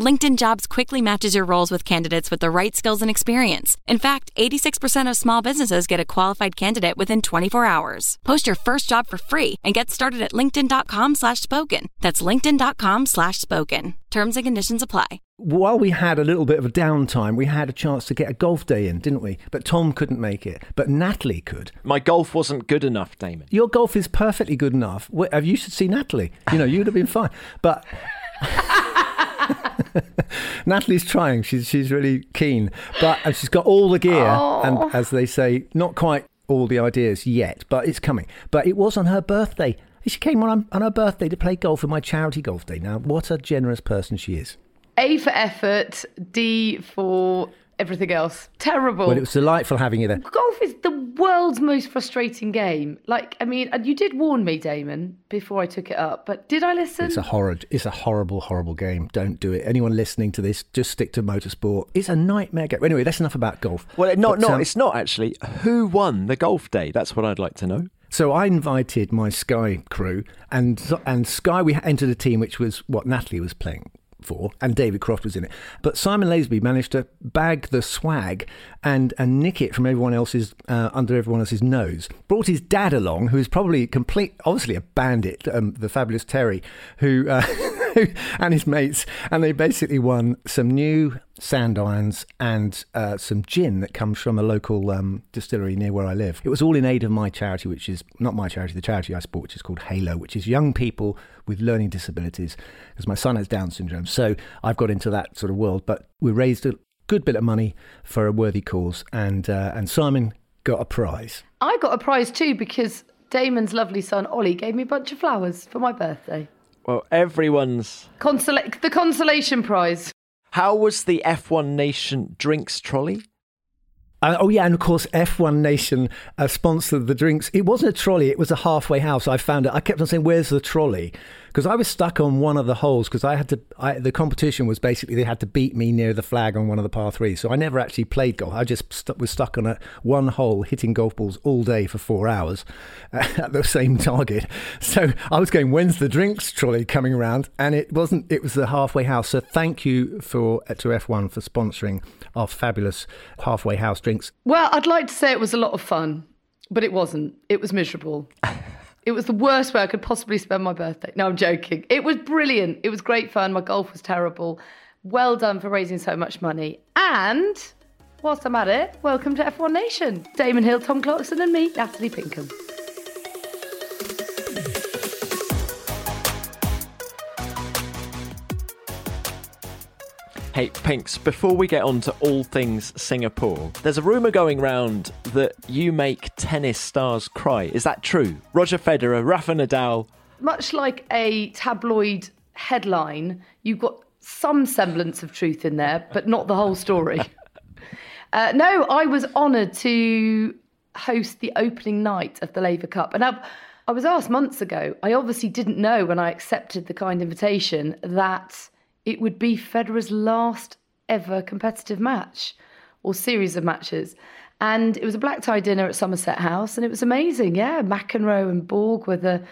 LinkedIn Jobs quickly matches your roles with candidates with the right skills and experience. In fact, 86% of small businesses get a qualified candidate within 24 hours. Post your first job for free and get started at linkedin.com slash spoken. That's linkedin.com slash spoken. Terms and conditions apply. While we had a little bit of a downtime, we had a chance to get a golf day in, didn't we? But Tom couldn't make it. But Natalie could. My golf wasn't good enough, Damon. Your golf is perfectly good enough. Have you should see Natalie. You know, you'd have been fine. But Natalie's trying. She's she's really keen, but and she's got all the gear oh. and, as they say, not quite all the ideas yet, but it's coming. But it was on her birthday. She came on on her birthday to play golf at my charity golf day. Now, what a generous person she is. A for effort, D for everything else. Terrible. Well, it was delightful having you there. Golf is the world's most frustrating game. Like, I mean, you did warn me, Damon, before I took it up, but did I listen? It's a horror. It's a horrible, horrible game. Don't do it. Anyone listening to this, just stick to motorsport. It's a nightmare game. Anyway, that's enough about golf. Well, not, but, not. Um, it's not actually. Who won the golf day? That's what I'd like to know. So I invited my Sky crew, and and Sky we entered a team which was what Natalie was playing for, and David Croft was in it. But Simon Lazenby managed to bag the swag and and nick it from everyone else's uh, under everyone else's nose. Brought his dad along, who is probably complete, obviously a bandit, um, the fabulous Terry, who. Uh, and his mates, and they basically won some new sand irons and uh, some gin that comes from a local um, distillery near where I live. It was all in aid of my charity, which is not my charity, the charity I support, which is called Halow, which is young people with learning disabilities, because my son has Down syndrome. So I've got into that sort of world, but we raised a good bit of money for a worthy cause, and uh, and Simon got a prize. I got a prize too because Damon's lovely son Ollie gave me a bunch of flowers for my birthday. Well, everyone's Consola- the consolation prize. How was the F1 Nation drinks trolley? Uh, oh yeah, and of course F1 Nation uh, sponsored the drinks. It wasn't a trolley; it was a halfway house. I found it. I kept on saying, "Where's the trolley?" Because I was stuck on one of the holes because I had to. I, the competition was basically they had to beat me near the flag on one of the par threes. So I never actually played golf. I just st- was stuck on a one hole hitting golf balls all day for four hours uh, at the same target. So I was going, when's the drinks trolley coming around? And it wasn't. It was the halfway house. So thank you for uh, to F1 for sponsoring our fabulous halfway house drinks. Well, I'd like to say it was a lot of fun, but it wasn't. It was miserable. It was the worst way I could possibly spend my birthday. No, I'm joking. It was brilliant. It was great fun. My golf was terrible. Well done for raising so much money. And whilst I'm at it, welcome to F1 Nation. Damon Hill, Tom Clarkson, and me, Natalie Pinkham. Hey, Pinks, before we get on to all things Singapore, there's a rumour going round that you make tennis stars cry. Is that true? Roger Federer, Rafa Nadal. Much like a tabloid headline, you've got some semblance of truth in there, but not the whole story. uh, no, I was honoured to host the opening night of the Laver Cup. And I, I was asked months ago, I obviously didn't know when I accepted the kind invitation that it would be Federer's last ever competitive match or series of matches. And it was a black tie dinner at Somerset House, and it was amazing. Yeah, McEnroe and Borg were the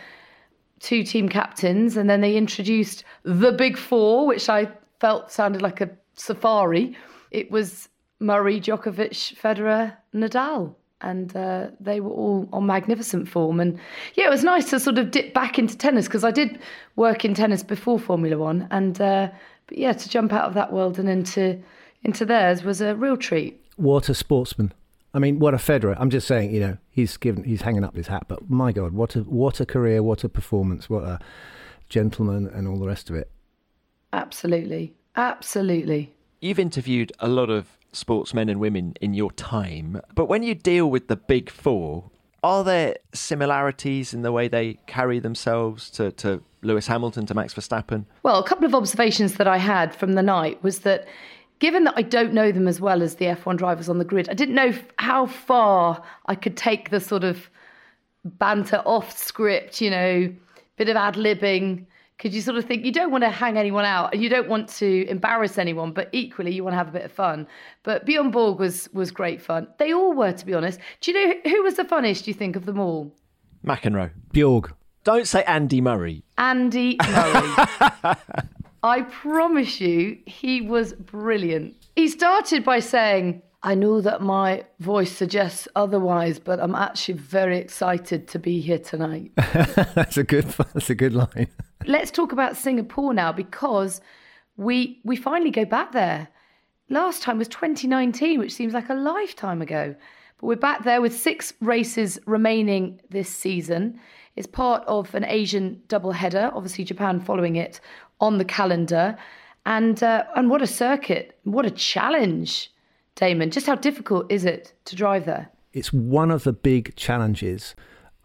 two team captains, and then they introduced the Big Four, which I felt sounded like a safari. It was Murray, Djokovic, Federer, Nadal, and uh, they were all on magnificent form. And yeah, it was nice to sort of dip back into tennis because I did work in tennis before Formula One, and uh, but yeah, to jump out of that world and into into theirs was a real treat. What a sportsman! I mean, what a Federer! I'm just saying, you know, he's given, he's hanging up his hat. But my God, what a what a career, what a performance, what a gentleman, and all the rest of it. Absolutely, absolutely. You've interviewed a lot of sportsmen and women in your time, but when you deal with the big four, are there similarities in the way they carry themselves to, to Lewis Hamilton, to Max Verstappen? Well, a couple of observations that I had from the night was that given that I don't know them as well as the F1 drivers on the grid, I didn't know how far I could take the sort of banter off script, you know, bit of ad libbing, because you sort of think you don't want to hang anyone out and you don't want to embarrass anyone, but equally you want to have a bit of fun. But Bjorn Borg was was great fun. They all were, to be honest. Do you know who was the funniest? Do you think of them all? McEnroe. Bjorg. Don't say Andy Murray. Andy Murray. I promise you, he was brilliant. He started by saying, I know that my voice suggests otherwise, but I'm actually very excited to be here tonight. that's a good. That's a good line. Let's talk about Singapore now because we we finally go back there. Last time was 2019, which seems like a lifetime ago. But we're back there with six races remaining this season. It's part of an Asian double header, obviously Japan following it on the calendar. And uh, and what a circuit, what a challenge, Damon. Just how difficult is it to drive there? It's one of the big challenges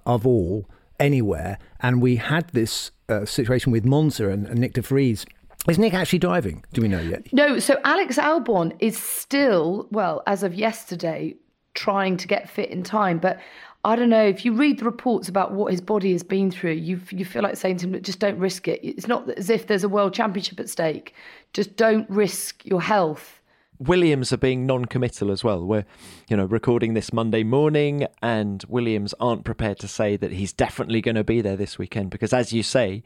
of all anywhere. And we had this uh, situation with Monza and, and Nyck de Vries. Is Nyck actually driving? Do we know yet? No. So Alex Albon is still, well, as of yesterday, trying to get fit in time. But I don't know if you read the reports about what his body has been through, you you feel like saying to him, just don't risk it. It's not as if there's a world championship at stake. Just don't risk your health. Williams are being non-committal as well. We're, you know, recording this Monday morning, and Williams aren't prepared to say that he's definitely going to be there this weekend because, as you say,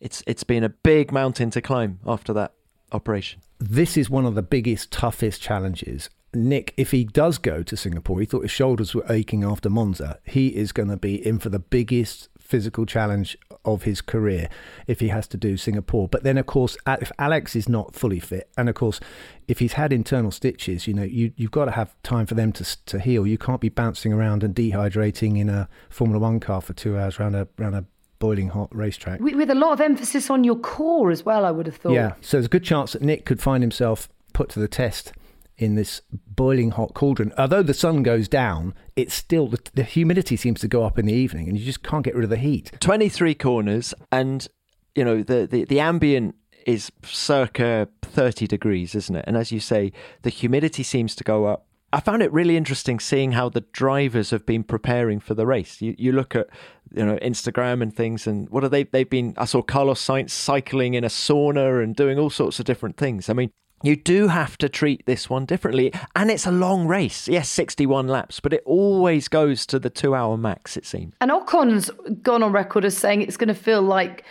it's it's been a big mountain to climb after that operation. This is one of the biggest, toughest challenges Nyck, if he does go to Singapore, he thought his shoulders were aching after Monza. He is going to be in for the biggest physical challenge of his career if he has to do Singapore. But then, of course, if Alex is not fully fit, and of course, if he's had internal stitches, you know, you, you've got to have time for them to to heal. You can't be bouncing around and dehydrating in a Formula One car for two hours around a around a boiling hot racetrack. With a lot of emphasis on your core as well, I would have thought. Yeah, so there's a good chance that Nyck could find himself put to the test in this boiling hot cauldron. Although the sun goes down, it's still the, the, humidity seems to go up in the evening, and you just can't get rid of the heat. Twenty three corners, and you know the, the the ambient is circa thirty degrees, isn't it? And as you say, the humidity seems to go up. I found it really interesting seeing how the drivers have been preparing for the race. You you look at you know Instagram and things, and what are they? They've been. I saw Carlos Sainz cycling in a sauna and doing all sorts of different things. I mean, you do have to treat this one differently. And it's a long race. Yes, 61 laps, but it always goes to the two hour max, it seems. And Ocon's gone on record as saying it's going to feel like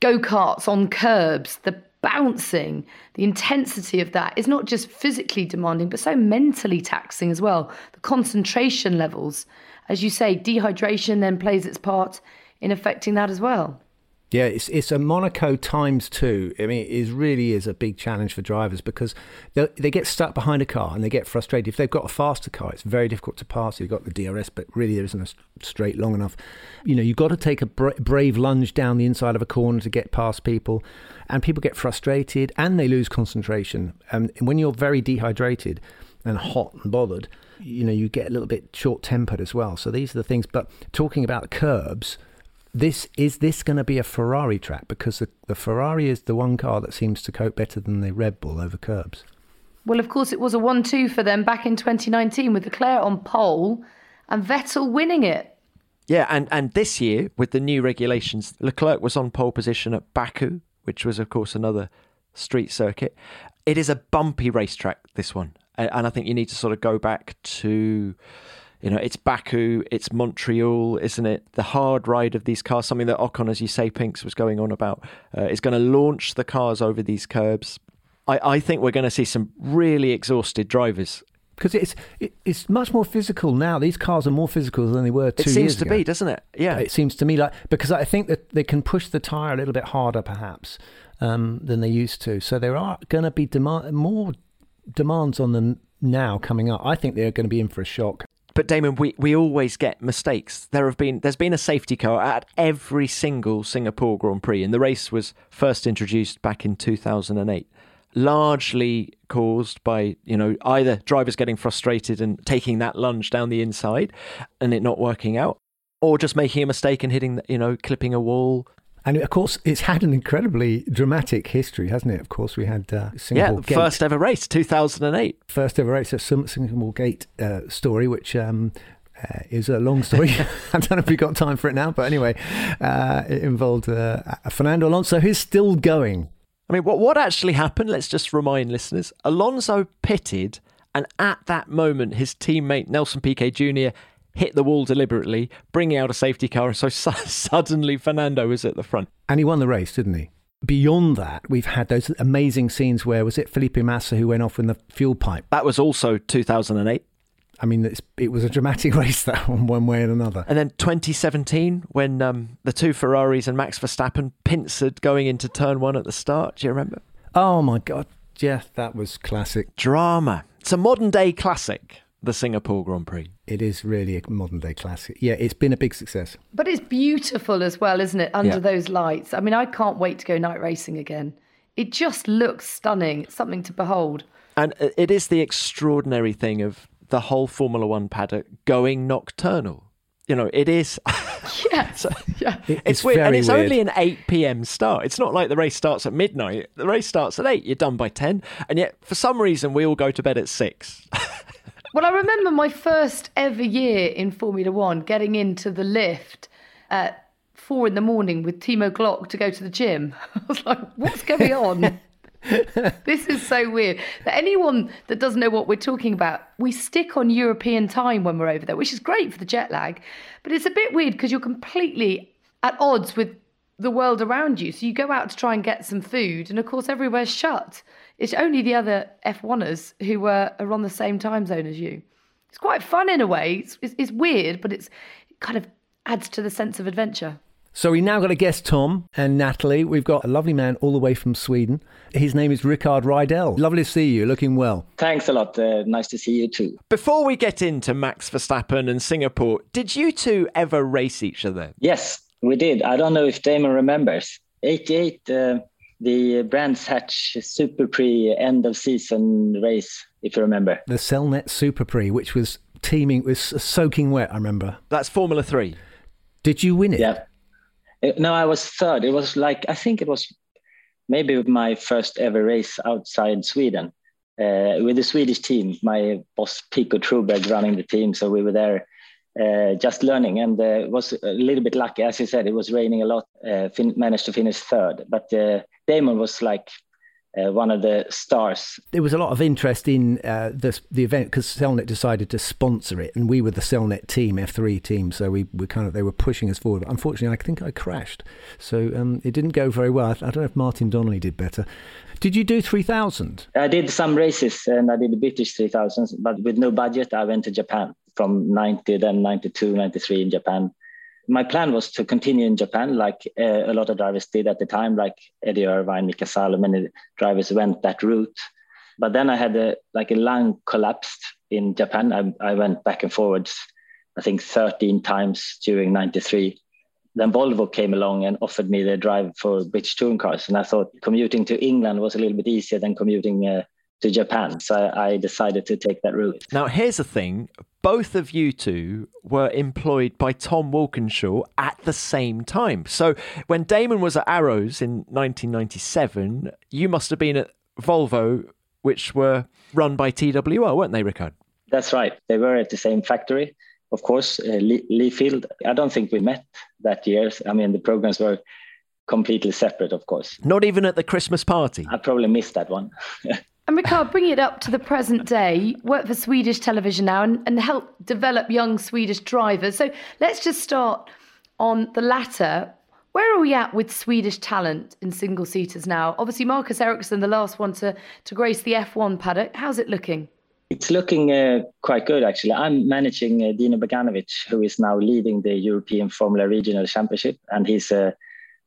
go karts on curbs. The bouncing, the intensity of that is not just physically demanding, but so mentally taxing as well. The concentration levels, as you say, dehydration then plays its part in affecting that as well. Yeah, it's it's a Monaco times two. I mean, it really is a big challenge for drivers because they they get stuck behind a car and they get frustrated. If they've got a faster car, it's very difficult to pass. You've got the DRS, but really there isn't a straight long enough. You know, you've got to take a bra- brave lunge down the inside of a corner to get past people, and people get frustrated and they lose concentration. Um, and when you're very dehydrated and hot and bothered, you know, you get a little bit short tempered as well. So these are the things. But talking about curbs this is this going to be a Ferrari track because the, the Ferrari is the one car that seems to cope better than the Red Bull over curbs. Well, of course, it was a one-two for them back in 2019 with Leclerc on pole and Vettel winning it. Yeah, and and this year with the new regulations, Leclerc was on pole position at Baku, which was of course another street circuit. It is a bumpy racetrack. This one, and I think you need to sort of go back to you know, it's Baku, it's Montreal, isn't it? The hard ride of these cars, something that Ocon, as you say, Pinks was going on about, uh, is going to launch the cars over these curbs. I, I think we're going to see some really exhausted drivers. Because it's it, it's much more physical now. These cars are more physical than they were two years ago. It seems to be, doesn't it? Yeah. It seems to me like because I think that they can push the tire a little bit harder, perhaps, um, than they used to. So there are going to be demand more demands on them now coming up. I think they're going to be in for a shock but Damon, we, we always get mistakes. There have been there's been a safety car at every single Singapore Grand Prix, and the race was first introduced back in 2008, largely caused by you know either drivers getting frustrated and taking that lunge down the inside, and it not working out, or just making a mistake and hitting you know clipping a wall. And of course, it's had an incredibly dramatic history, hasn't it? Of course, we had uh, Singapore yeah, Gate. first ever race, 2008. First ever race, a Singapore Gate uh, story, which um, Uh, was a long story. I don't know if we've got time for it now, but anyway, uh, it involved uh, Fernando Alonso, who's still going. I mean, what, what actually happened? Let's just remind listeners. Alonso pitted, and at that moment, his teammate Nelson Piquet Jr. hit the wall deliberately, bringing out a safety car, and so su- suddenly Fernando was at the front. And he won the race, didn't he? Beyond that, we've had those amazing scenes where was it Felipe Massa who went off in the fuel pipe? That was also 2008. I mean, it was a dramatic race that one, one way and another. And then 2017, when um, the two Ferraris and Max Verstappen pincered going into turn one at the start. Do you remember? Oh my God. Yeah, that was classic. Drama. It's a modern day classic, the Singapore Grand Prix. It is really a modern day classic. Yeah, it's been a big success. But it's beautiful as well, isn't it? Under yeah. those lights. I mean, I can't wait to go night racing again. It just looks stunning. It's something to behold. And uh, it is the extraordinary thing of the whole Formula One paddock going nocturnal. You know, it is. yeah. so, yeah. It, it's, it's, weird. And it's weird. only an 8 p.m. start. It's not like the race starts at midnight. The race starts at 8. You're done by 10. And yet, for some reason, we all go to bed at 6. well, I remember my first ever year in Formula One getting into the lift at four in the morning with Timo Glock to go to the gym. I was like, what's going on? this is so weird. Anyone that doesn't know what we're talking about, we stick on European time when we're over there, which is great for the jet lag. But it's a bit weird because you're completely at odds with the world around you. So you go out to try and get some food, and of course, everywhere's shut. It's only the other F1ers who are, are on the same time zone as you. It's quite fun in a way. It's, it's, it's weird, but it's, it kind of adds to the sense of adventure. So we now got a guest, Tom and Natalie. We've got a lovely man all the way from Sweden. His name is Rickard Rydell. Lovely to see you, looking well. Thanks a lot. Uh, nice to see you too. Before we get into Max Verstappen and Singapore, did you two ever race each other? Yes, we did. I don't know if Damon remembers. 88, uh, the Brands Hatch Super Prix end of season race, if you remember. The Cellnet Super Prix, which was teeming, was soaking wet, I remember. That's Formula 3. Did you win it? Yeah. No, I was third. It was like I think it was maybe my first ever race outside Sweden uh, with the Swedish team. My boss Picko Troberg running the team, so we were there uh, just learning, and uh, was a little bit lucky. As you said, it was raining a lot. Uh, fin- managed to finish third, but uh, Damon was like uh, one of the stars. There was a lot of interest in uh, the the event because Cellnet decided to sponsor it, and we were the Cellnet team, F3 team. So we were kind of they were pushing us forward. But unfortunately, I think I crashed, so um, it didn't go very well. I, I don't know if Martin Donnelly did better. Did you do 3000? I did some races and I did the British 3000, but with no budget, I went to Japan from 90, then 92, 93 in Japan my plan was to continue in Japan, like uh, a lot of drivers did at the time, like Eddie Irvine, Mika Salo, many drivers went that route. But then I had a like a lung collapsed in Japan. I, I went back and forwards, I think 13 times during 93. Then Volvo came along and offered me the drive for British touring cars. And I thought commuting to England was a little bit easier than commuting uh, to Japan. So I decided to take that route. Now, here's the thing both of you two were employed by Tom Walkinshaw at the same time. So when Damon was at Arrows in 1997, you must have been at Volvo, which were run by TWR, weren't they, Rickard? That's right. They were at the same factory. Of course, uh, Leafield. I don't think we met that year. I mean, the programs were completely separate, of course. Not even at the Christmas party. I probably missed that one. And Rickard, bring it up to the present day, work for Swedish television now and, and help develop young Swedish drivers. So let's just start on the latter. Where are we at with Swedish talent in single seaters now? Obviously, Marcus Ericsson, the last one to, to grace the F1 paddock. How's it looking? It's looking uh, quite good, actually. I'm managing uh, Dino Beganovic, who is now leading the European Formula Regional Championship, and he's uh,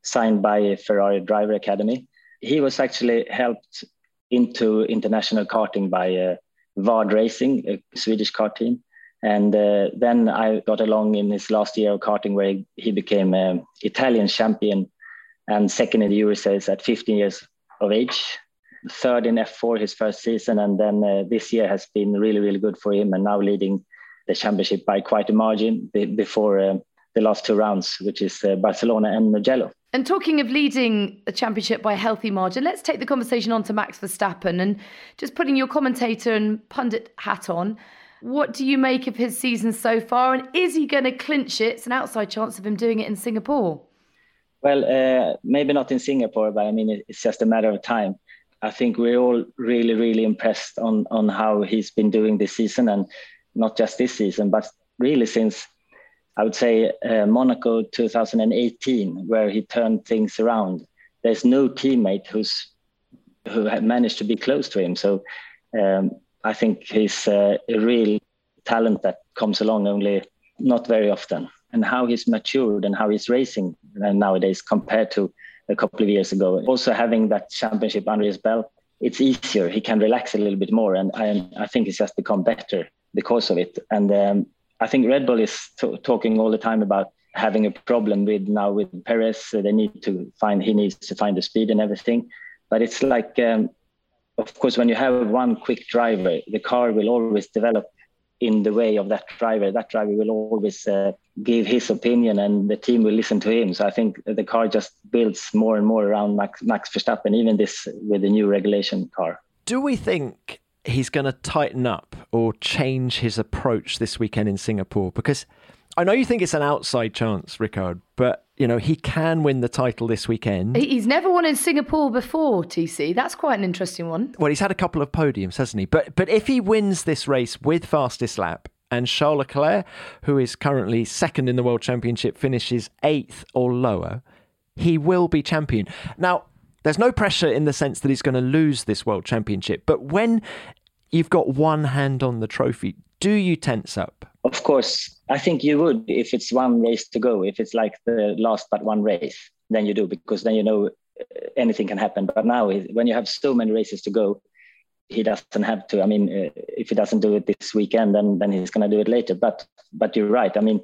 signed by Ferrari Driver Academy. He was actually helped into international karting by uh, Vard Racing, a Swedish kart team. And uh, then I got along in his last year of karting where he became an Italian champion and second in the Series at 15 years of age. Third in F4 his first season. And then uh, this year has been really, really good for him and now leading the championship by quite a margin before uh, the last two rounds, which is uh, Barcelona and Mugello. And talking of leading the championship by a healthy margin, let's take the conversation on to Max Verstappen and just putting your commentator and pundit hat on. What do you make of his season so far? And is he going to clinch it? It's an outside chance of him doing it in Singapore. Well, uh, maybe not in Singapore, but I mean, it's just a matter of time. I think we're all really, really impressed on on how he's been doing this season, and not just this season, but really since I would say uh, Monaco 2018, where he turned things around. There's no teammate who's who had managed to be close to him. So um, I think he's uh, a real talent that comes along only not very often. And how he's matured and how he's racing nowadays compared to a couple of years ago. Also having that championship under his belt, it's easier. He can relax a little bit more, and I, I think he's just become better because of it. And um, I think Red Bull is t- talking all the time about having a problem with now with Perez. So they need to find he needs to find the speed and everything. But it's like, um, of course, when you have one quick driver, the car will always develop in the way of that driver. That driver will always uh, give his opinion, and the team will listen to him. So I think the car just builds more and more around Max, Max Verstappen, even this with the new regulation car. Do we think he's going to tighten up or change his approach this weekend in Singapore? Because I know you think it's an outside chance, Rickard, but you know he can win the title this weekend. He's never won in Singapore before, TC. That's quite an interesting one. Well, he's had a couple of podiums, hasn't he? But but if he wins this race with fastest lap and Charles Leclerc, who is currently second in the world championship, finishes eighth or lower, he will be champion. Now, there's no pressure in the sense that he's going to lose this world championship, but when you've got one hand on the trophy, do you tense up? Of course, I think you would if it's one race to go. If it's like the last but one race, then you do because then you know uh, anything can happen. But now, when you have so many races to go, he doesn't have to. I mean, uh, if he doesn't do it this weekend, then then he's going to do it later. But but you're right. I mean,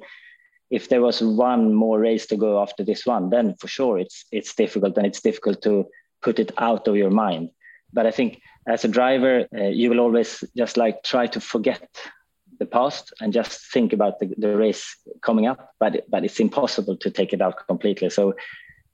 if there was one more race to go after this one, then for sure it's it's difficult and it's difficult to put it out of your mind. But I think as a driver, uh, you will always just like try to forget the past and just think about the, the race coming up. But but it's impossible to take it out completely. So,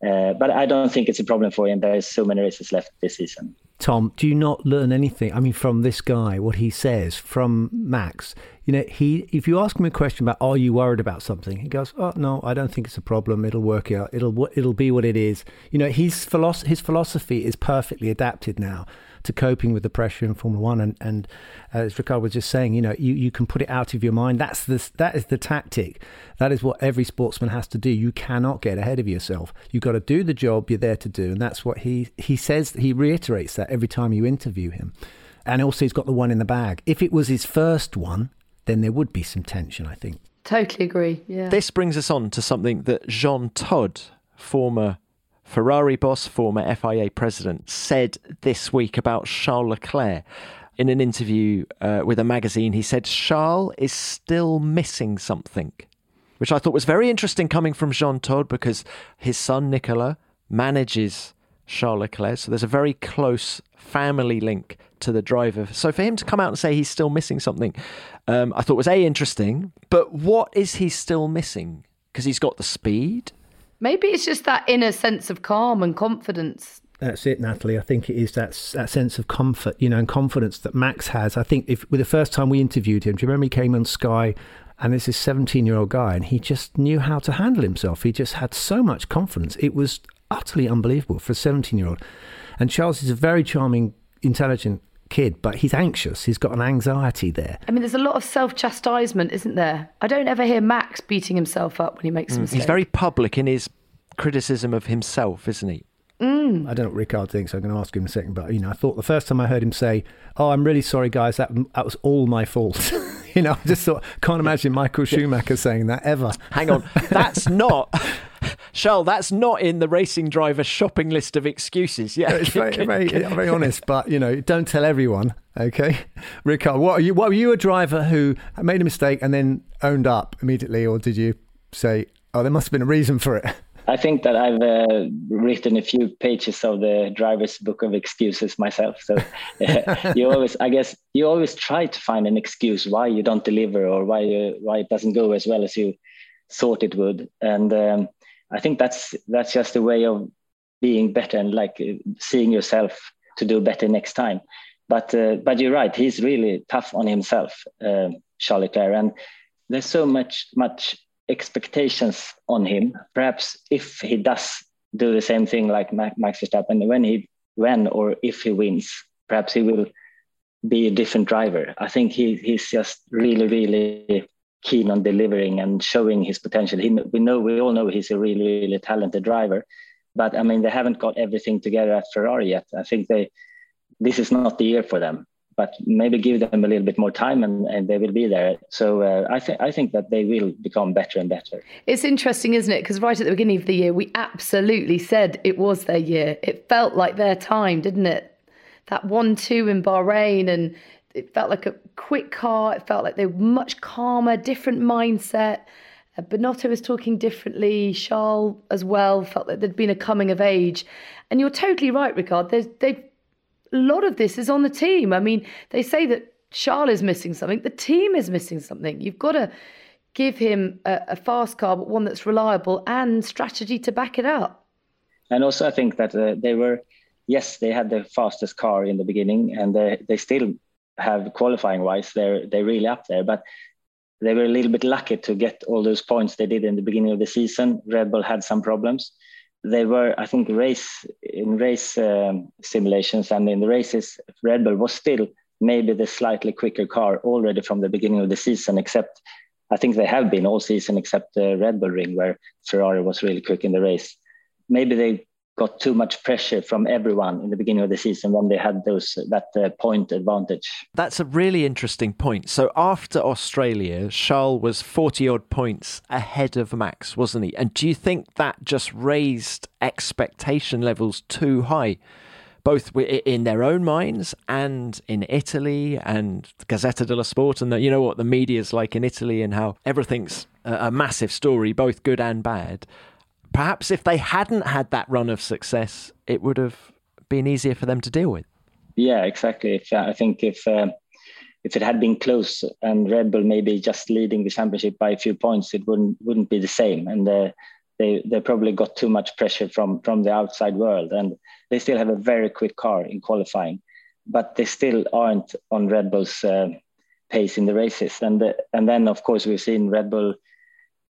uh, but I don't think it's a problem for him. There is so many races left this season. Tom, do you not learn anything? I mean, from this guy, what he says from Max. You know, he if you ask him a question about are you worried about something, he goes, "Oh no, I don't think it's a problem. It'll work out. It'll it'll be what it is." You know, his philosophy his philosophy is perfectly adapted now to coping with the pressure in Formula One. And, and uh, as Rickard was just saying, you know, you, you can put it out of your mind. That's the, that is the tactic. That is what every sportsman has to do. You cannot get ahead of yourself. You've got to do the job you're there to do. And that's what he, he says, he reiterates that every time you interview him. And also, he's got the one in the bag. If it was his first one, then there would be some tension, I think. Totally agree. Yeah. This brings us on to something that Jean Todt, former Ferrari boss, former FIA president, said this week about Charles Leclerc. In an interview uh, with a magazine, he said Charles is still missing something, which I thought was very interesting coming from Jean Todt because his son Nicolas manages Charles Leclerc. So there's a very close family link to the driver. So for him to come out and say he's still missing something, um, I thought was A, interesting, but what is he still missing? Because he's got the speed, Maybe it's just that inner sense of calm and confidence. That's it, Natalie. I think it is that that sense of comfort, you know, and confidence that Max has. I think if with the first time we interviewed him, do you remember he came on Sky, and this is seventeen-year-old guy, and he just knew how to handle himself. He just had so much confidence. It was utterly unbelievable for a seventeen-year-old. And Charles is a very charming, intelligent kid, but he's anxious. He's got an anxiety there. I mean, there's a lot of self chastisement, isn't there? I don't ever hear Max beating himself up when he makes mm. a mistake. He's very public in his criticism of himself, isn't he? Mm. I don't know what Rickard thinks. So I'm going to ask him in a second. But you know, I thought the first time I heard him say, "Oh, I'm really sorry, guys. That that was all my fault." you know, I just thought, can't imagine Michael Schumacher saying that ever. Hang on, that's not Charles, that's not in the racing driver shopping list of excuses. Yeah, it's very, very, very honest, but you know, don't tell everyone. Okay, Rickard, what are you? What were you a driver who made a mistake and then owned up immediately, or did you say, "Oh, there must have been a reason for it"? I think that I've uh, written a few pages of the driver's book of excuses myself. So uh, you always, I guess, you always try to find an excuse why you don't deliver or why you, why it doesn't go as well as you thought it would. And um, I think that's that's just a way of being better and like seeing yourself to do better next time. But uh, but you're right. He's really tough on himself. Uh, Charles Leclerc. And there's so much much expectations on him. Perhaps if he does do the same thing like Max Verstappen, when he when or if he wins, perhaps he will be a different driver. I think he he's just really really keen on delivering and showing his potential. He, we know we all know he's a really really talented driver, but I mean they haven't got everything together at Ferrari yet. I think they this is not the year for them but maybe give them a little bit more time and, and they will be there. So uh, I think I think that they will become better and better. It's interesting, isn't it? Because right at the beginning of the year, we absolutely said it was their year. It felt like their time, didn't it? That one-two in Bahrain, and it felt like a quick car. It felt like they were much calmer, different mindset. Uh, Binotto was talking differently. Charles as well felt that there'd been a coming of age. And you're totally right, Rickard. There's, they've a lot of this is on the team. I mean, they say that Charles is missing something. The team is missing something. You've got to give him a, a fast car, but one that's reliable and strategy to back it up. And also, I think that uh, they were, yes, they had the fastest car in the beginning, and they, they still have qualifying wise, they're they're really up there. But they were a little bit lucky to get all those points they did in the beginning of the season. Red Bull had some problems, they were, I think, race in race um, simulations and in the races, Red Bull was still maybe the slightly quicker car already from the beginning of the season. Except, I think they have been all season except the Red Bull Ring, where Ferrari was really quick in the race. Maybe they got too much pressure from everyone in the beginning of the season when they had those that uh, point advantage. That's a really interesting point. So after Australia, Charles was 40 odd points ahead of Max, wasn't he? And do you think that just raised expectation levels too high? Both in their own minds and in Italy and Gazzetta dello Sport, and the, you know what the media's like in Italy and how everything's a, a massive story, both good and bad perhaps if they hadn't had that run of success, it would have been easier for them to deal with. Yeah, exactly. If, uh, I think if uh, if it had been close and Red Bull maybe just leading the championship by a few points, it wouldn't wouldn't be the same. And uh, they they probably got too much pressure from from the outside world, and they still have a very quick car in qualifying, but they still aren't on Red Bull's uh, pace in the races. And uh, and then of course we've seen Red Bull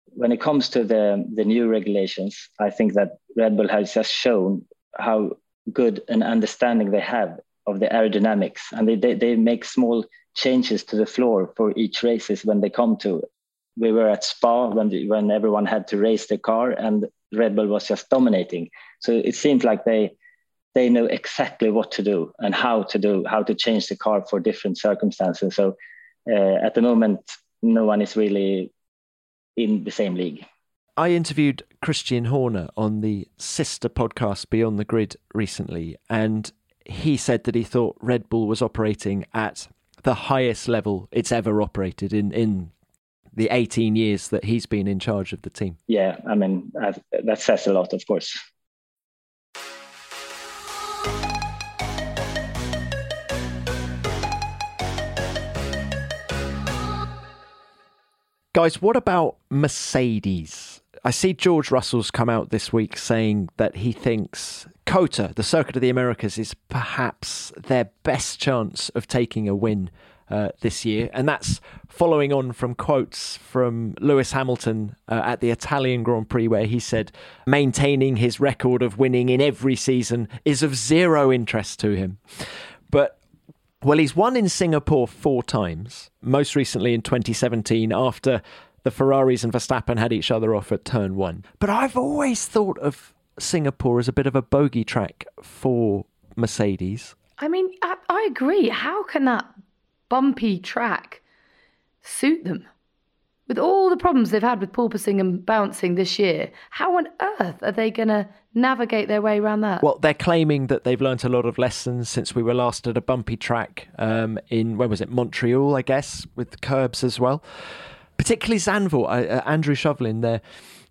when it comes to the the new regulations, I think that Red Bull has just shown how good an understanding they have of the aerodynamics, and they they, they make small changes to the floor for each races when they come to. We were at Spa when the, when everyone had to race the car, and Red Bull was just dominating. So it seems like they they know exactly what to do and how to do how to change the car for different circumstances. So uh, at the moment, no one is really in the same league. I interviewed Christian Horner on the sister podcast Beyond the Grid recently, and he said that he thought Red Bull was operating at the highest level it's ever operated in, in the 18 years that he's been in charge of the team. Yeah, I mean, that says a lot, of course. Guys, what about Mercedes? I see George Russell's come out this week saying that he thinks COTA, the Circuit of the Americas, is perhaps their best chance of taking a win uh, this year. And that's following on from quotes from Lewis Hamilton uh, at the Italian Grand Prix, where he said maintaining his record of winning in every season is of zero interest to him. But well, he's won in Singapore four times, most recently in 2017 after the Ferraris and Verstappen had each other off at turn one. But I've always thought of Singapore as a bit of a bogey track for Mercedes. I mean, I, I agree. How can that bumpy track suit them? with all the problems they've had with porpoising and bouncing this year, how on earth are they going to navigate their way around that? Well, they're claiming that they've learnt a lot of lessons since we were last at a bumpy track um, in, when was it, Montreal, I guess, with the curbs as well. Particularly Zandvoort, uh, Andrew Shovlin, their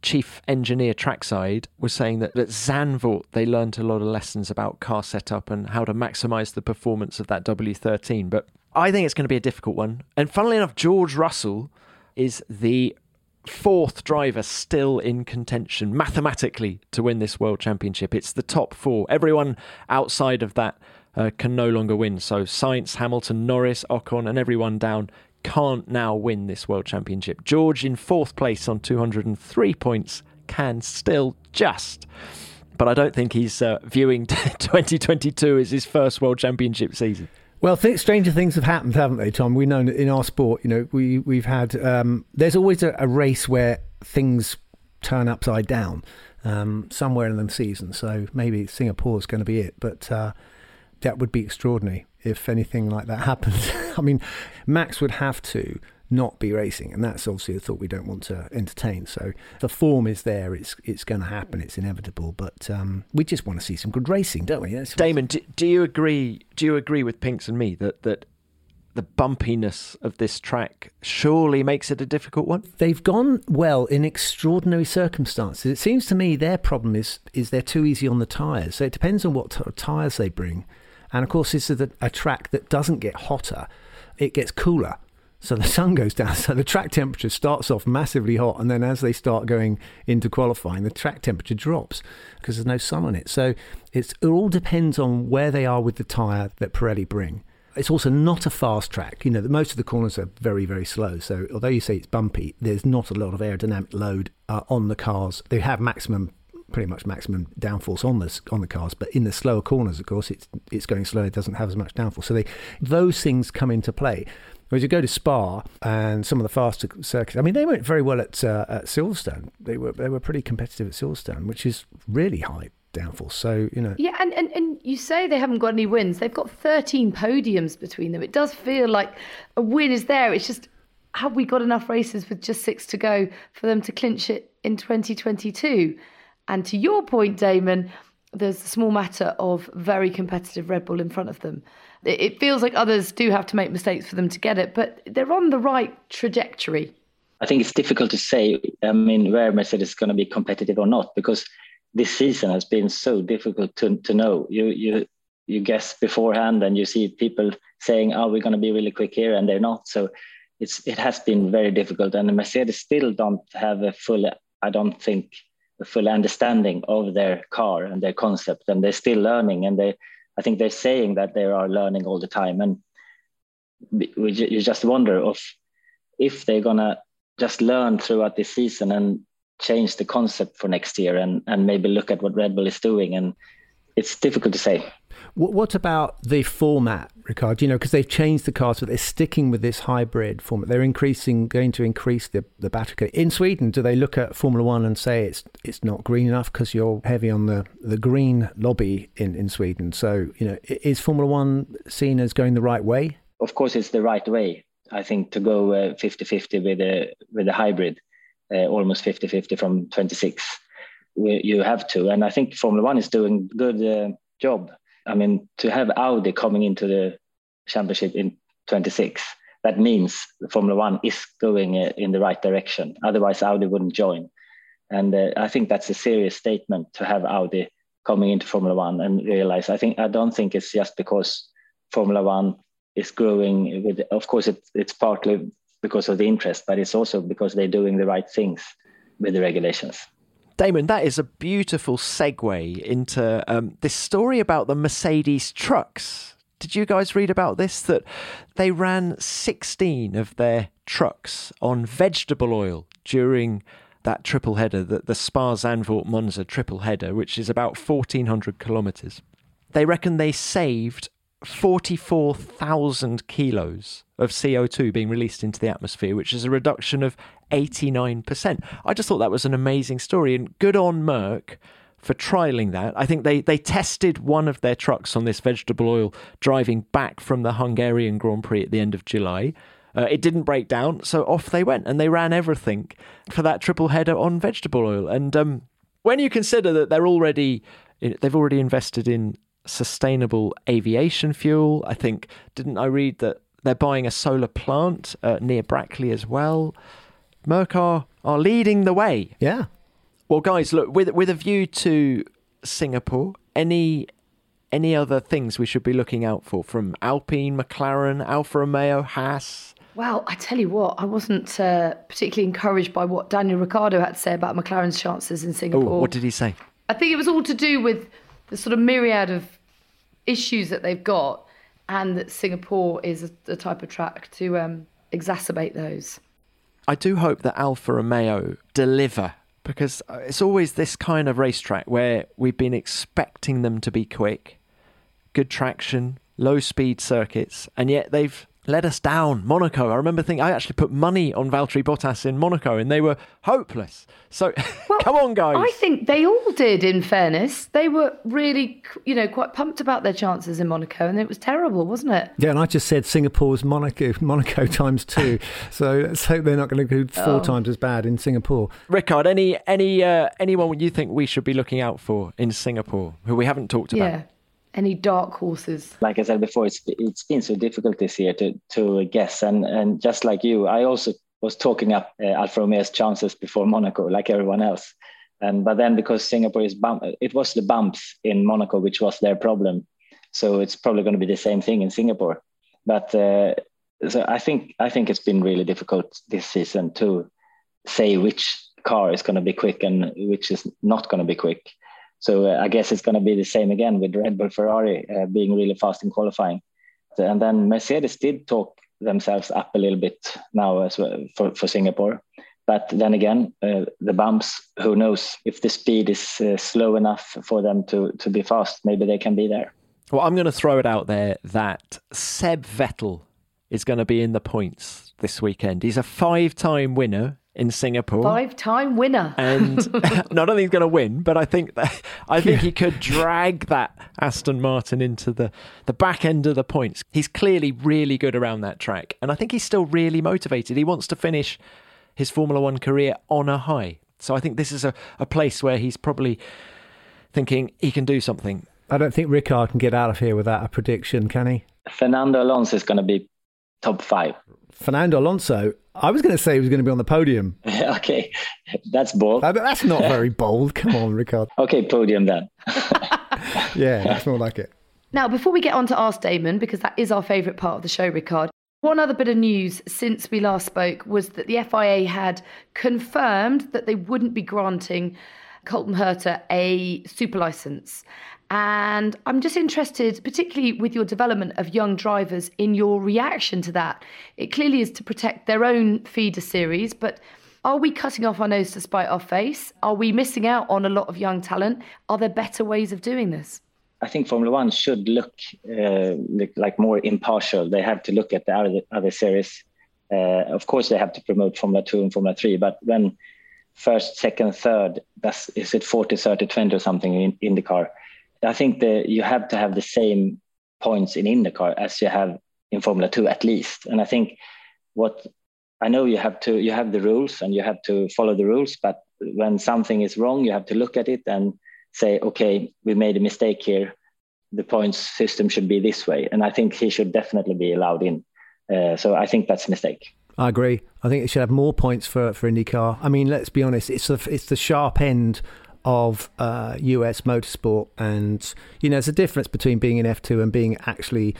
chief engineer trackside, was saying that at Zandvoort they learnt a lot of lessons about car setup and how to maximise the performance of that W13. But I think it's going to be a difficult one. And funnily enough, George Russell is the fourth driver still in contention mathematically to win this world championship. It's the top four. Everyone outside of that uh, can no longer win. So Sainz, Hamilton, Norris, Ocon, and everyone down can't now win this World Championship. George in fourth place on 203 points can still just. But I don't think he's uh, viewing 2022 as his first World Championship season. Well, th- stranger things have happened, haven't they, Tom? We know in our sport, you know, we we've had. Um, there's always a, a, race where things turn upside down um, somewhere in the season. So maybe Singapore's going to be it, but uh, that would be extraordinary if anything like that happened. I mean, Max would have to not be racing, and that's obviously a thought we don't want to entertain. So the form is there; it's it's going to happen. It's inevitable, but um, we just want to see some good racing, don't we? That's Damon, do, do you agree? Do you agree with Pinks and me that that the bumpiness of this track surely makes it a difficult one? They've gone well in extraordinary circumstances. It seems to me their problem is is they're too easy on the tyres. So it depends on what t- tyres they bring. And of course, this is a, a track that doesn't get hotter; it gets cooler. So the sun goes down. So the track temperature starts off massively hot, and then as they start going into qualifying, the track temperature drops because there's no sun on it. So it all depends on where they are with the tyre that Pirelli bring. It's also not a fast track. You know, most of the corners are very, very slow. So although you say it's bumpy, there's not a lot of aerodynamic load uh, on the cars. They have maximum pretty much maximum downforce on the on the cars. But in the slower corners, of course, it's it's going slower. It doesn't have as much downforce. So they those things come into play. Whereas you go to Spa and some of the faster circuits, I mean, they went very well at uh, at Silverstone. They were they were pretty competitive at Silverstone, which is really high downforce. So you know, yeah, and, and and you say they haven't got any wins. They've got 13 podiums between them. It does feel like a win is there. It's just have we got enough races with just six to go for them to clinch it in 2022? And to your point, Damon, there's a small matter of very competitive Red Bull in front of them. It feels like others do have to make mistakes for them to get it, but they're on the right trajectory. I think it's difficult to say. I mean, where Mercedes is going to be competitive or not, because this season has been so difficult to, to know. You you you guess beforehand, and you see people saying, "Oh, we're going to be really quick here," and they're not. So it's it has been very difficult, and Mercedes still don't have a full. I don't think full understanding of their car and their concept, and they're still learning. And they, I think they're saying that they are learning all the time, and we, you just wonder of if they're gonna just learn throughout this season and change the concept for next year, and and maybe look at what Red Bull is doing. And it's difficult to say. What about the format, Rickard? You know, because they've changed the cars, but they're sticking with this hybrid format. They're increasing, going to increase the, the battery. In Sweden, do they look at Formula One and say it's it's not green enough because you're heavy on the, the green lobby in, in Sweden? So, you know, is Formula One seen as going the right way? Of course, it's the right way. I think to go uh, 50 50 with a, with a hybrid, uh, almost 50 50 from 26, you have to. And I think Formula One is doing good uh, job I mean, to have Audi coming into the championship in 26, that means Formula One is going uh, in the right direction. Otherwise, Audi wouldn't join. And uh, I think that's a serious statement to have Audi coming into Formula One and realize. I think I don't think it's just because Formula One is growing. With, of course, it, it's partly because of the interest, but it's also because they're doing the right things with the regulations. Damon, that is a beautiful segue into um, this story about the Mercedes trucks. Did you guys read about this? That they ran 16 of their trucks on vegetable oil during that triple header, the, the Spa Zandvoort Monza triple header, which is about 1,400 kilometres. They reckon they saved 44,000 kilos of CO2 being released into the atmosphere, which is a reduction of 89%. I just thought that was an amazing story, and good on Merc for trialing that. I think they, they tested one of their trucks on this vegetable oil driving back from the Hungarian Grand Prix at the end of July. Uh, it didn't break down, so off they went, and they ran everything for that triple header on vegetable oil. And um, when you consider that they're already they've already invested in sustainable aviation fuel. I think, didn't I read that they're buying a solar plant uh, near Brackley as well? Merc are, are leading the way. Yeah. Well, guys, look, with, with a view to Singapore, any any other things we should be looking out for from Alpine, McLaren, Alfa Romeo, Haas? Well, I tell you what, I wasn't uh, particularly encouraged by what Daniel Ricciardo had to say about McLaren's chances in Singapore. Oh, what did he say? I think it was all to do with the sort of myriad of issues that they've got, and that Singapore is a, a type of track to um, exacerbate those. I do hope that Alfa Romeo deliver because uh, it's always this kind of racetrack where we've been expecting them to be quick, good traction, low speed circuits, and yet they've let us down. Monaco. I remember thinking I actually put money on Valtteri Bottas in Monaco, and they were hopeless. So well, come on, guys. I think they all did. In fairness, they were really, you know, quite pumped about their chances in Monaco, and it was terrible, wasn't it? Yeah, and I just said Singapore's Monaco, Monaco times two. so let's hope they're not going to go four oh. times as bad in Singapore. Rickard, any any uh, anyone you think we should be looking out for in Singapore who we haven't talked about? Yeah any dark horses? Like I said before, it's it's been so difficult this year to to guess, and and just like you, I also was talking up uh, Alfa Romeo's chances before Monaco, like everyone else. And but then because Singapore is bump, it was the bumps in Monaco which was their problem, so it's probably going to be the same thing in Singapore. But uh, so I think I think it's been really difficult this season to say which car is going to be quick and which is not going to be quick. So uh, I guess it's going to be the same again with Red Bull Ferrari uh, being really fast in qualifying. And then Mercedes did talk themselves up a little bit now as well for, for Singapore. But then again, uh, the bumps, who knows if the speed is uh, slow enough for them to, to be fast, maybe they can be there. Well, I'm going to throw it out there that Seb Vettel is going to be in the points this weekend. He's a five time winner in Singapore. Five-time winner. And not only he's going to win, but I think that I think he could drag that Aston Martin into the the back end of the points. He's clearly really good around that track, and I think he's still really motivated. He wants to finish his Formula One career on a high. So I think this is a, a place where he's probably thinking he can do something. I don't think Rickard can get out of here without a prediction, can he? Fernando Alonso is going to be top five. Fernando Alonso I was going to say he was going to be on the podium. okay, that's bold. Uh, that's not very bold. Come on, Rickard. okay, podium then. yeah, that's more like it. Now, before we get on to Ask Damon, because that is our favourite part of the show, Rickard, one other bit of news since we last spoke was that the FIA had confirmed that they wouldn't be granting Colton Herta a super license. And I'm just interested, particularly with your development of young drivers, in your reaction to that. It clearly is to protect their own feeder series, but are we cutting off our nose to spite our face? Are we missing out on a lot of young talent? Are there better ways of doing this? I think Formula One should look uh, like more impartial. They have to look at the other, other series. Uh, of course, they have to promote Formula Two and Formula Three, but when first, second, third, that's is it 40, 30, 20 or something in, in the car? I think that you have to have the same points in IndyCar as you have in Formula Two at least. And I think what I know you have to you have the rules and you have to follow the rules, but when something is wrong, you have to look at it and say, okay, we made a mistake here. The points system should be this way, and I think he should definitely be allowed in. Uh, so I think that's a mistake. I agree. I think it should have more points for for IndyCar. I mean, let's be honest. It's the it's the sharp end of uh, US motorsport. And, you know, there's a difference between being in F2 and being actually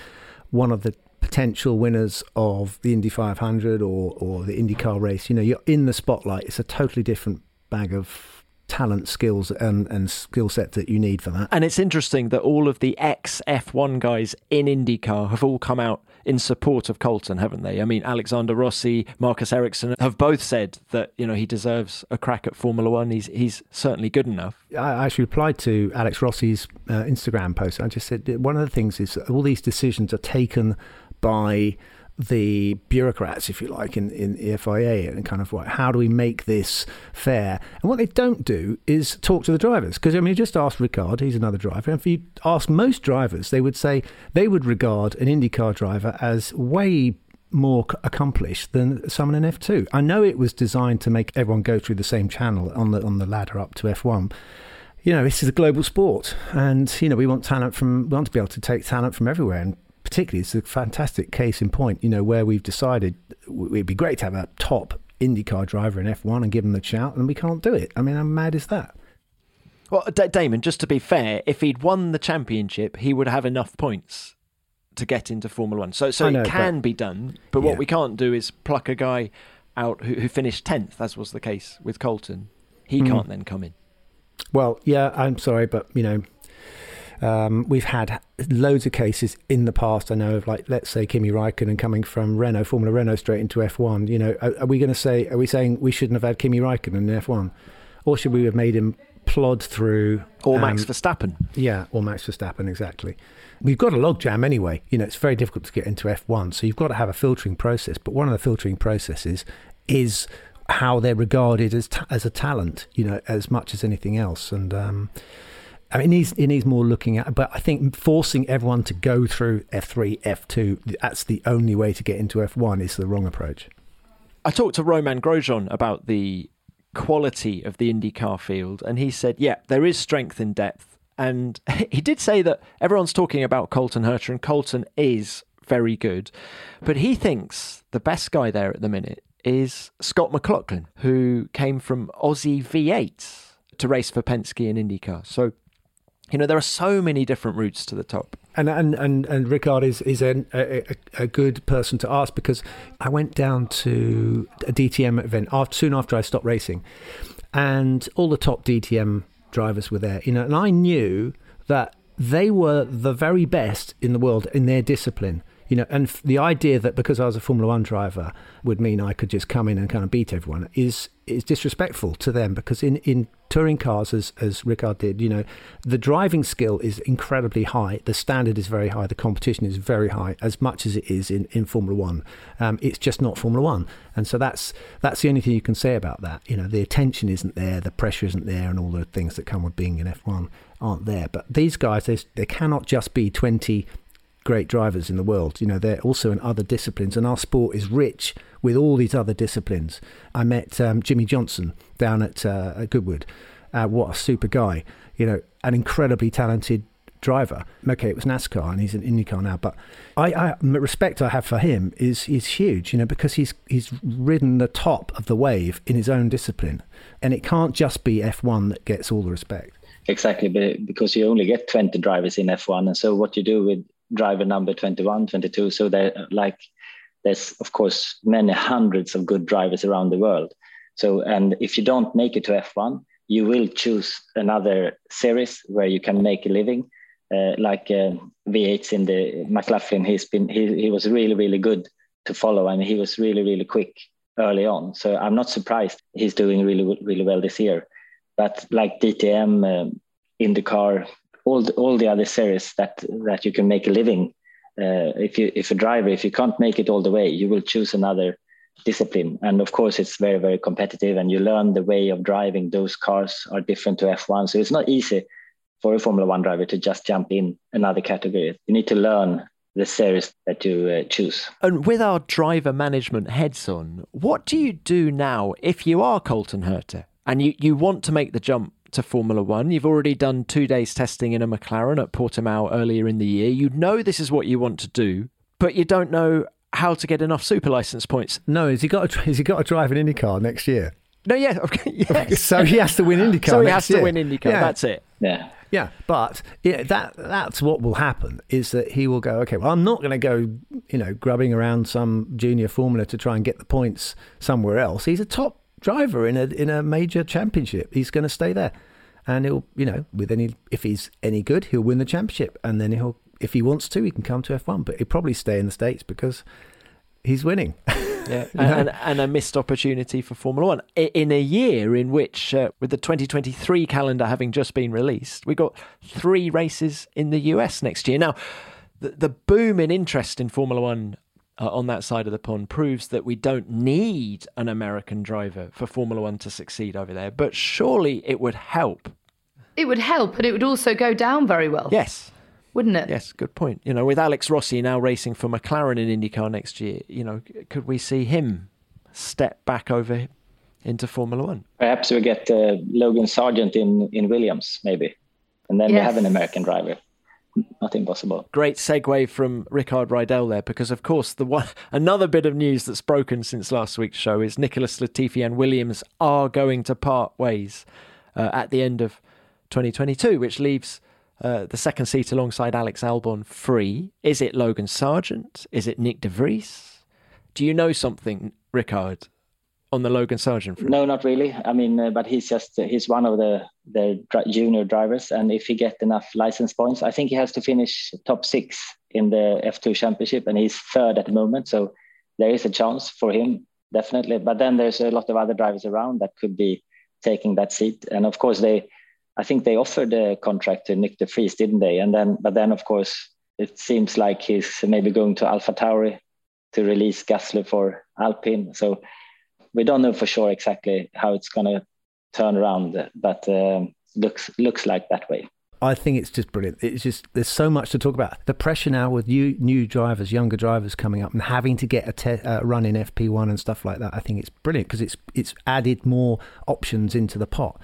one of the potential winners of the Indy 500 or, or the IndyCar race. You know, you're in the spotlight. It's a totally different bag of talent, skills, and, and skill set that you need for that. And it's interesting that all of the ex F1 guys in IndyCar have all come out in support of Colton, haven't they? I mean, Alexander Rossi, Marcus Ericsson have both said that you know he deserves a crack at Formula One. He's he's certainly good enough. I actually replied to Alex Rossi's uh, Instagram post. I just said one of the things is all these decisions are taken by the bureaucrats, if you like, in, in the FIA and kind of what, how do we make this fair? And what they don't do is talk to the drivers. Because, I mean, you just ask Rickard, he's another driver. And if you ask most drivers, they would say they would regard an IndyCar driver as way more accomplished than someone in F2. I know it was designed to make everyone go through the same channel on the on the ladder up to F1. You know, this is a global sport, and you know we want talent from we want to be able to take talent from everywhere. And particularly, it's a fantastic case in point, you know, where we've decided it'd be great to have a top IndyCar driver in F1 and give them the shout, and we can't do it. I mean, how mad is that? Well, D- Damon, just to be fair, if he'd won the championship, he would have enough points to get into Formula One. So, so know, it can but, be done, but yeah. what we can't do is pluck a guy out who, who finished 10th, as was the case with Colton. He mm. can't then come in. Well, yeah, I'm sorry, but, you know, Um, we've had loads of cases in the past. I know of like, let's say Kimi Raikkonen coming from Renault, Formula Renault, straight into F1. You know, are, are we going to say? Are we saying we shouldn't have had Kimi Raikkonen in F1, or should we have made him plod through? Or Max um, Verstappen? Yeah, or Max Verstappen, exactly. We've got a logjam anyway. You know, it's very difficult to get into F1, so you've got to have a filtering process. But one of the filtering processes is how they're regarded as ta- as a talent. You know, as much as anything else, and. Um, I mean, it needs, it needs more looking at, but I think forcing everyone to go through F3, F2, that's the only way to get into F1 is the wrong approach. I talked to Romain Grosjean about the quality of the IndyCar field, and he said, yeah, there is strength in depth. And he did say that everyone's talking about Colton Herta, and Colton is very good. But he thinks the best guy there at the minute is Scott McLaughlin, who came from Aussie V8 to race for Penske in IndyCar. So you know, there are so many different routes to the top. And and and, and Rickard is is a, a, a good person to ask because I went down to a DTM event after, soon after I stopped racing, and all the top DTM drivers were there. You know, and I knew that they were the very best in the world in their discipline. You know, and the idea that because I was a Formula One driver would mean I could just come in and kind of beat everyone is is disrespectful to them because in, in touring cars, as as Rickard did, you know, the driving skill is incredibly high. The standard is very high. The competition is very high, as much as it is in, in Formula One. Um, it's just not Formula One, and so that's that's the only thing you can say about that. You know, the attention isn't there, the pressure isn't there, and all the things that come with being in F1 aren't there. But these guys, they cannot just be twenty great drivers in the world. You know, they're also in other disciplines, and our sport is rich with all these other disciplines. I met um, Jimmie Johnson down at, uh, at Goodwood. Uh, what a super guy! You know, an incredibly talented driver. Okay, it was NASCAR and he's an IndyCar now, but I, I respect I have for him is is huge. You know, because he's he's ridden the top of the wave in his own discipline, and it can't just be F1 that gets all the respect. Exactly, because you only get 20 drivers in F1, and so what you do with driver number 21, 22. So there, like, there's of course many hundreds of good drivers around the world. So, and if you don't make it to F1, you will choose another series where you can make a living. Uh, like uh, V8s in the McLaughlin, he's been he, he was really really good to follow, and he was really really quick early on. So I'm not surprised he's doing really really well this year. But like DTM, um, IndyCar, all the, all the other series that that you can make a living. Uh, if you if a driver if you can't make it all the way, you will choose another discipline. And of course, it's very very competitive, and you learn the way of driving. Those cars are different to F1, so it's not easy for a Formula One driver to just jump in another category. You need to learn the series that you uh, choose. And with our driver management heads on, what do you do now if you are Colton Herta and you, you want to make the jump to Formula One. You've already done two days testing in a McLaren at Portimao earlier in the year. You know this is what you want to do, but you don't know how to get enough super license points. No, has he got to, has he got to drive an IndyCar next year? No, yeah, okay, yes. so he has to win IndyCar. so he has year. to win IndyCar. Yeah. That's it. Yeah. Yeah, but yeah, that that's what will happen is that he will go, okay, well, I'm not going to go, you know, grubbing around some junior formula to try and get the points somewhere else. He's a top driver in a in a major championship. He's going to stay there, and he'll you know with any if he's any good, he'll win the championship, and then he'll if he wants to, he can come to F1, but he'll probably stay in the states because he's winning. yeah, and, and, a missed opportunity for Formula One in a year in which, uh, with the 2023 calendar having just been released, we got three races in the US next year. Now, the, the boom in interest in Formula One uh, on that side of the pond proves that we don't need an American driver for Formula One to succeed over there. But surely it would help. It would help, but it would also go down very well. Yes. Wouldn't it? Yes, good point. You know, with Alex Rossi now racing for McLaren in IndyCar next year, you know, could we see him step back over into Formula One? Perhaps we get uh, Logan Sargent in, in Williams, maybe. And then yes. we have an American driver not impossible. Great segue from Rickard Rydell there, because of course the one another bit of news that's broken since last week's show is Nicholas Latifi and Williams are going to part ways uh, at the end of 2022, which leaves uh, the second seat alongside Alex Albon free. Is it Logan Sargent? Is it Nick de Vries? Do you know something, Rickard, on the Logan Sargent? No, not really. I mean, uh, but he's just he's one of the the junior drivers, and if he get enough license points, I think he has to finish top six in the F2 Championship, and he's third at the moment. So there is a chance for him definitely. But then there's a lot of other drivers around that could be taking that seat, and of course they. I think they offered a contract to Nick de Vries, didn't they? And then, but then of course it seems like he's maybe going to AlphaTauri to release Gasly for Alpine. So we don't know for sure exactly how it's going to turn around, but um, looks looks like that way. I think it's just brilliant. It's just there's so much to talk about. The pressure now with new new drivers, younger drivers coming up, and having to get a te- uh, run in FP1 and stuff like that. I think it's brilliant because it's it's added more options into the pot,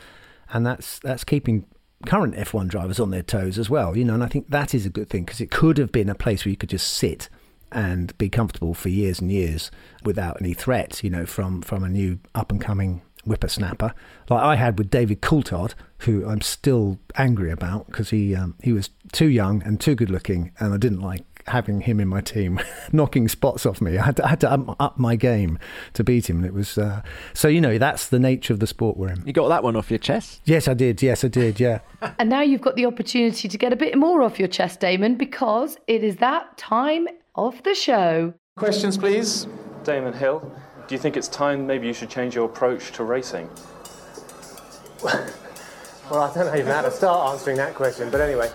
and that's that's keeping current F1 drivers on their toes as well. You know, and I think that is a good thing because it could have been a place where you could just sit and be comfortable for years and years without any threat, you know, from, from a new up and coming whippersnapper like I had with David Coulthard, who I'm still angry about because he um, he was too young and too good looking, and I didn't like having him in my team, knocking spots off me. I had to, I had to up, up, my game to beat him. It was uh, so you know that's the nature of the sport we're in. You got that one off your chest? Yes, I did. Yes, I did. Yeah. and now you've got the opportunity to get a bit more off your chest, Damon, because it is that time of the show. Questions, please. Damon Hill, do you think it's time maybe you should change your approach to racing? well, I don't know even how to start answering that question, but anyway.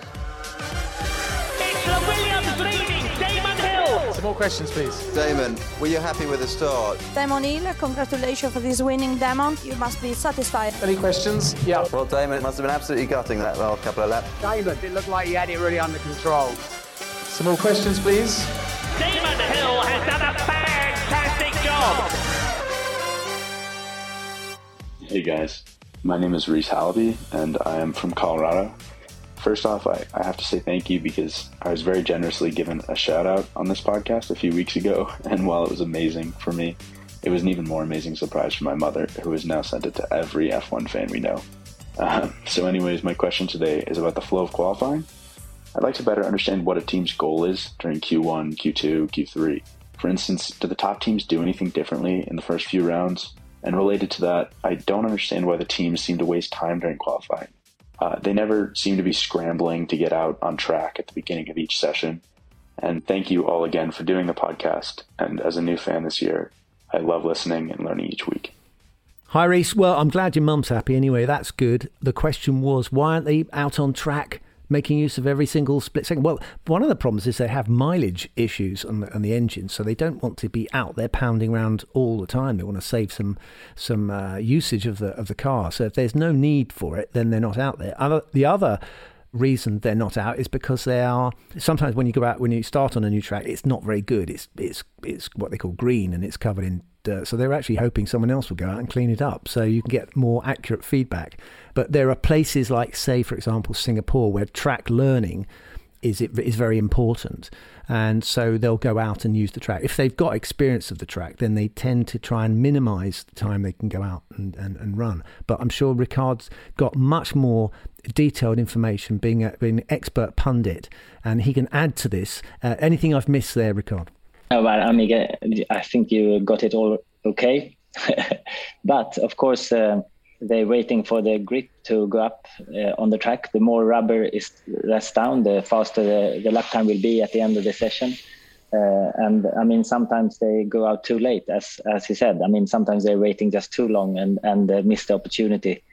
It's the Williams leading, Damon Hill! Some more questions, please. Damon, were you happy with the start? Damon Hill, congratulations for this winning, Damon. You must be satisfied. Any questions? Yeah. Well, Damon it must have been absolutely gutting that last couple of laps. Damon, it looked like he had it really under control. Some more questions, please. Damon Hill has done a fantastic job. Hey guys, my name is Reese Hallaby and I am from Colorado. First off, I, I have to say thank you because I was very generously given a shout out on this podcast a few weeks ago, and while it was amazing for me, it was an even more amazing surprise for my mother, who has now sent it to every F1 fan we know. Um, so, anyways, my question today is about the flow of qualifying. I'd like to better understand what a team's goal is during Q1, Q2, Q3. For instance, do the top teams do anything differently in the first few rounds? And related to that, I don't understand why the teams seem to waste time during qualifying. Uh, they never seem to be scrambling to get out on track at the beginning of each session. And thank you all again for doing the podcast. And as a new fan this year, I love listening and learning each week. Hi, Reese. Well, I'm glad your mum's happy anyway. That's good. The question was why aren't they out on track making use of every single split second. Well, one of the problems is they have mileage issues on the, on the engine, so they don't want to be out there pounding around all the time. They want to save some some uh, usage of the of the car. So if there's no need for it, then they're not out there. Other, the other reason they're not out is because they are sometimes when you go out when you start on a new track it's not very good. It's it's it's what they call green and it's covered in dirt. So they're actually hoping someone else will go out and clean it up so you can get more accurate feedback. But there are places like, say, for example, Singapore, where track learning is is very important, and so they'll go out and use the track. If they've got experience of the track, then they tend to try and minimise the time they can go out and, and, and run. But I'm sure Rickard's got much more detailed information, being a, being an expert pundit, and he can add to this. Uh, anything I've missed there, Rickard? Oh, well, I mean, I think you got it all okay. but of course. Uh, they're waiting for the grip to go up uh, on the track. The more rubber is less down, the faster the, the lap time will be at the end of the session. Uh, and I mean, sometimes they go out too late, as as he said. I mean, sometimes they're waiting just too long and and uh, miss the opportunity,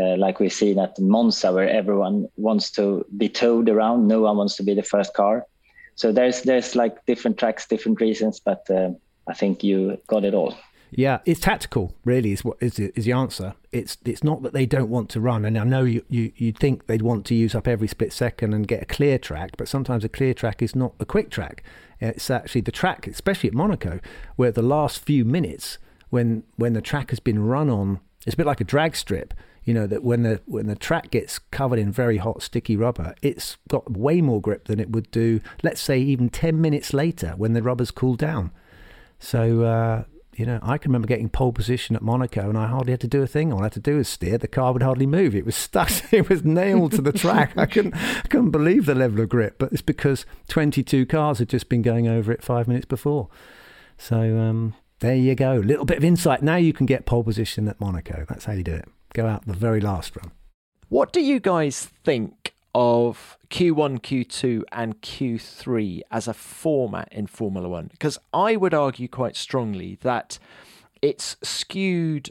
uh, like we've seen at Monza, where everyone wants to be towed around. No one wants to be the first car. So there's there's like different tracks, different reasons, but uh, I think you got it all. Yeah, it's tactical. Really, is what is the, is the answer. It's it's not that they don't want to run, and I know you you you'd think they'd want to use up every split second and get a clear track, but sometimes a clear track is not a quick track. It's actually the track, especially at Monaco, where the last few minutes when when the track has been run on, it's a bit like a drag strip. You know that when the when the track gets covered in very hot sticky rubber, it's got way more grip than it would do. Let's say even ten minutes later when the rubber's cooled down. So uh, you know, I can remember getting pole position at Monaco and I hardly had to do a thing. All I had to do was steer. The car would hardly move. It was stuck. It was nailed to the track. I couldn't, I couldn't believe the level of grip. But it's because 22 cars had just been going over it five minutes before. So, um, There you go—a Little bit of insight. Now you can get pole position at Monaco. That's how you do it. Go out the very last run. What do you guys think of Q1, Q2, and Q3 as a format in Formula One? Because I would argue quite strongly that it's skewed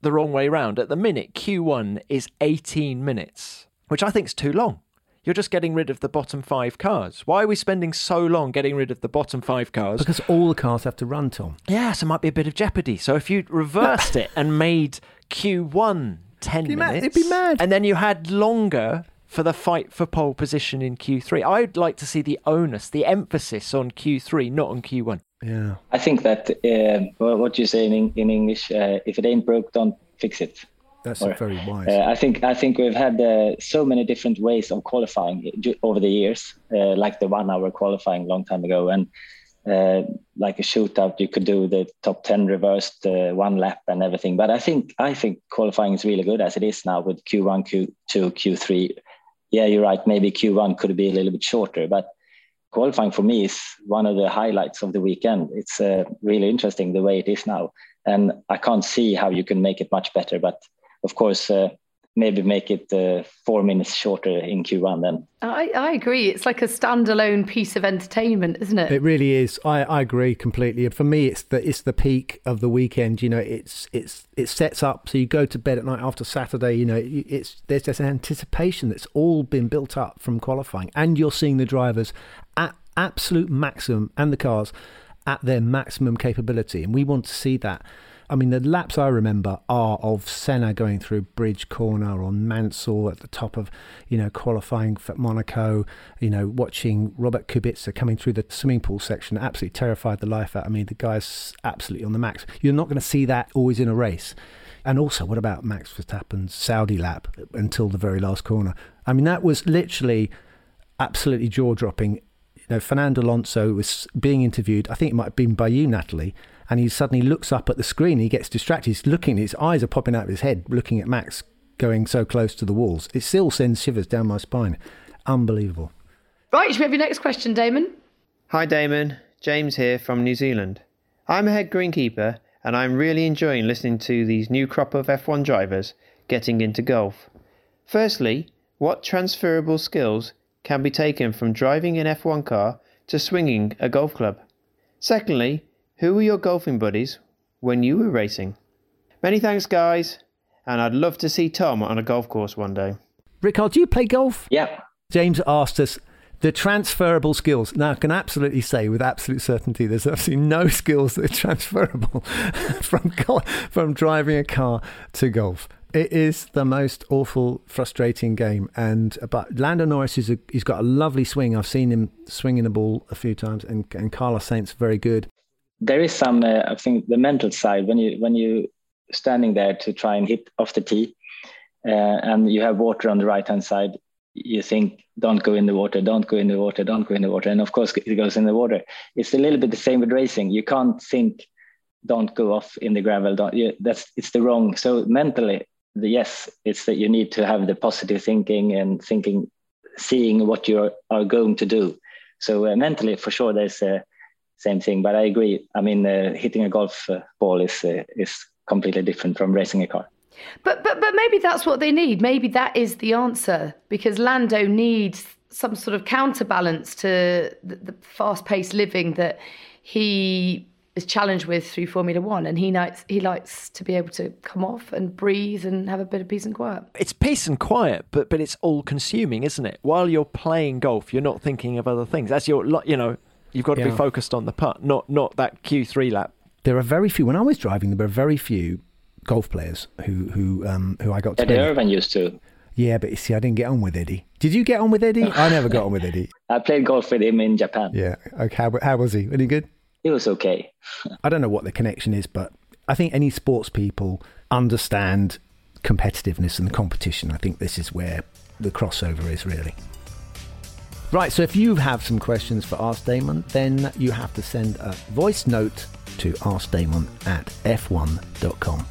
the wrong way round. At the minute, Q1 is 18 minutes, which I think is too long. You're just getting rid of the bottom five cars. Why are we spending so long getting rid of the bottom five cars? Because all the cars have to run, Tom. Yeah, so it might be a bit of jeopardy. So if you reversed it and made Q1 10 It'd be mad- minutes, it'd be mad. and then you had longer for the fight for pole position in Q3, I'd like to see the onus, the emphasis on Q3, not on Q1. Yeah. I think that uh, well, what you say in, in English, uh, if it ain't broke, don't fix it. That's Or, very wise. Uh, I think I think we've had uh, so many different ways of qualifying over the years, uh, like the one-hour qualifying a long time ago, and uh, like a shootout, you could do the top ten reversed uh, one lap and everything. But I think I think qualifying is really good as it is now with Q1, Q2, Q3. Yeah, you're right. Maybe Q1 could be a little bit shorter, but qualifying for me is one of the highlights of the weekend. It's uh, really interesting the way it is now, and I can't see how you can make it much better. But of course, uh, maybe make it uh, four minutes shorter in Q1 then. I, I agree. It's like a standalone piece of entertainment, isn't it? It really is. I, I agree completely. And For me, it's the it's the peak of the weekend. You know, it's it's it sets up. So you go to bed at night after Saturday. You know, it- it's there's this anticipation that's all been built up from qualifying, and you're seeing the drivers at absolute maximum and the cars at their maximum capability, and we want to see that. I mean, the laps I remember are of Senna going through Bridge Corner on Mansell at the top of, you know, qualifying for Monaco, you know, watching Robert Kubica coming through the swimming pool section, absolutely terrified the life out. I mean, the guy's absolutely on the max. You're not going to see that always in a race. And also, what about Max Verstappen's Saudi lap until the very last corner? I mean, that was literally absolutely jaw dropping. You know, Fernando Alonso was being interviewed. I think it might have been by you, Natalie. And he suddenly looks up at the screen. He gets distracted. He's looking. His eyes are popping out of his head, looking at Max going so close to the walls. It still sends shivers down my spine. Unbelievable. Right, should we have your next question, Damon? Hi Damon, James here from New Zealand. I'm a head greenkeeper and I'm really enjoying listening to these new crop of F1 drivers getting into golf. Firstly, what transferable skills can be taken from driving an F1 car to swinging a golf club? Secondly, who were your golfing buddies when you were racing? Many thanks, guys, and I'd love to see Tom on a golf course one day. Rickard, do you play golf? Yeah. James asked us the transferable skills. Now, I can absolutely say with absolute certainty there's absolutely no skills that are transferable from, from driving a car to golf. It is the most awful, frustrating game. And but Lando Norris is a, he's got a lovely swing. I've seen him swinging the ball a few times, and, and Carlos Sainz very good. There is some, uh, I think, the mental side when you when you standing there to try and hit off the tee, uh, and you have water on the right hand side. You think, don't go in the water, don't go in the water, don't go in the water, and of course it goes in the water. It's a little bit the same with racing. You can't think, don't go off in the gravel. Don't. You, that's it's the wrong. So mentally, the, yes, it's that you need to have the positive thinking and thinking, seeing what you are going to do. So uh, mentally, for sure, there's a same thing. But I agree. I mean, uh, hitting a golf uh, ball is uh, is completely different from racing a car. But but but maybe that's what they need. Maybe that is the answer because Lando needs some sort of counterbalance to the, the fast-paced living that he is challenged with through Formula One, and he likes he likes to be able to come off and breathe and have a bit of peace and quiet. It's peace and quiet, but but it's all consuming, isn't it? While you're playing golf, you're not thinking of other things. As you're, you know, you've got to be focused on the putt, not not that Q3 lap. There are very few. When I was driving, there were very few golf players who who um, who I got to Eddie play. Irvine used to. Yeah, but you see, I didn't get on with Eddie. Did you get on with Eddie? I never got on with Eddie. I played golf with him in Japan. Yeah. Okay. How, how was he? Was he good? He was okay. I don't know what the connection is, but I think any sports people understand competitiveness and the competition. I think this is where the crossover is really. Right, so if you have some questions for Ask Damon, then you have to send a voice note to askdamon at f1.com.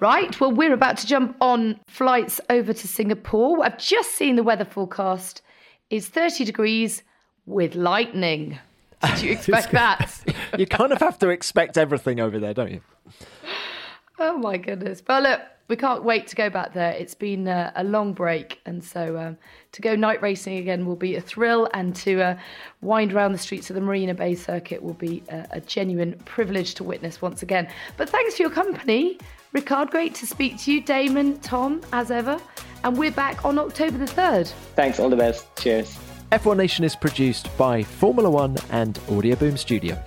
Right, well, we're about to jump on flights over to Singapore. I've just seen the weather forecast is 30 degrees with lightning. Did you expect that? you kind of have to expect everything over there, don't you? Oh my goodness. But look, we can't wait to go back there. It's been uh, a long break, and so um, to go night racing again will be a thrill, and to uh, wind around the streets of the Marina Bay Circuit will be a, a genuine privilege to witness once again. But thanks for your company, Rickard. Great to speak to you, Damon, Tom, as ever. And we're back on October the 3rd. Thanks, all the best. Cheers. F1 Nation is produced by Formula One and Audioboom Studio.